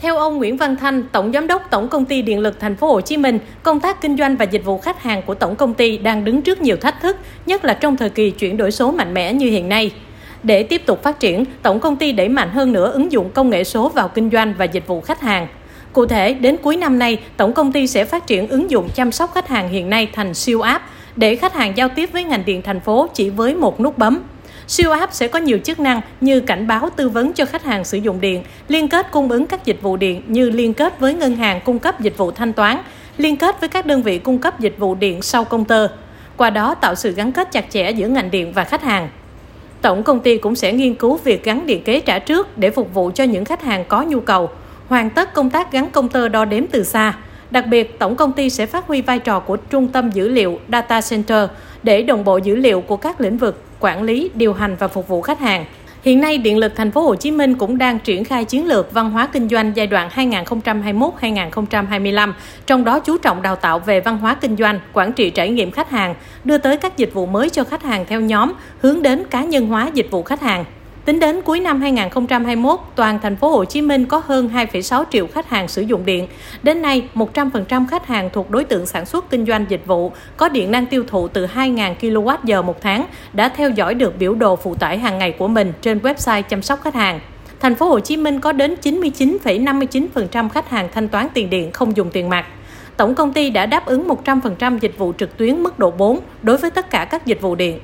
Theo ông Nguyễn Văn Thanh, Tổng Giám đốc Tổng Công ty Điện lực Thành phố Hồ Chí Minh, công tác kinh doanh và dịch vụ khách hàng của tổng công ty đang đứng trước nhiều thách thức, nhất là trong thời kỳ chuyển đổi số mạnh mẽ như hiện nay. Để tiếp tục phát triển, tổng công ty đẩy mạnh hơn nữa ứng dụng công nghệ số vào kinh doanh và dịch vụ khách hàng. Cụ thể, đến cuối năm nay, tổng công ty sẽ phát triển ứng dụng chăm sóc khách hàng hiện nay thành siêu app để khách hàng giao tiếp với ngành điện thành phố chỉ với một nút bấm. Siêu app sẽ có nhiều chức năng như cảnh báo tư vấn cho khách hàng sử dụng điện, liên kết cung ứng các dịch vụ điện như liên kết với ngân hàng cung cấp dịch vụ thanh toán, liên kết với các đơn vị cung cấp dịch vụ điện sau công tơ. Qua đó tạo sự gắn kết chặt chẽ giữa ngành điện và khách hàng. Tổng công ty cũng sẽ nghiên cứu việc gắn điện kế trả trước để phục vụ cho những khách hàng có nhu cầu, hoàn tất công tác gắn công tơ đo đếm từ xa. Đặc biệt, tổng công ty sẽ phát huy vai trò của trung tâm dữ liệu data center để đồng bộ dữ liệu của các lĩnh vực quản lý, điều hành và phục vụ khách hàng. Hiện nay, Điện lực Thành phố Hồ Chí Minh cũng đang triển khai chiến lược văn hóa kinh doanh giai đoạn 2021-2025, trong đó chú trọng đào tạo về văn hóa kinh doanh, quản trị trải nghiệm khách hàng, đưa tới các dịch vụ mới cho khách hàng theo nhóm, hướng đến cá nhân hóa dịch vụ khách hàng. Tính đến cuối năm 2021, toàn thành phố Hồ Chí Minh có hơn 2,6 triệu khách hàng sử dụng điện. Đến nay, 100% khách hàng thuộc đối tượng sản xuất kinh doanh dịch vụ có điện năng tiêu thụ từ 2.000 kWh một tháng đã theo dõi được biểu đồ phụ tải hàng ngày của mình trên website chăm sóc khách hàng. Thành phố Hồ Chí Minh có đến 99,59% khách hàng thanh toán tiền điện không dùng tiền mặt. Tổng công ty đã đáp ứng 100% dịch vụ trực tuyến mức độ 4 đối với tất cả các dịch vụ điện.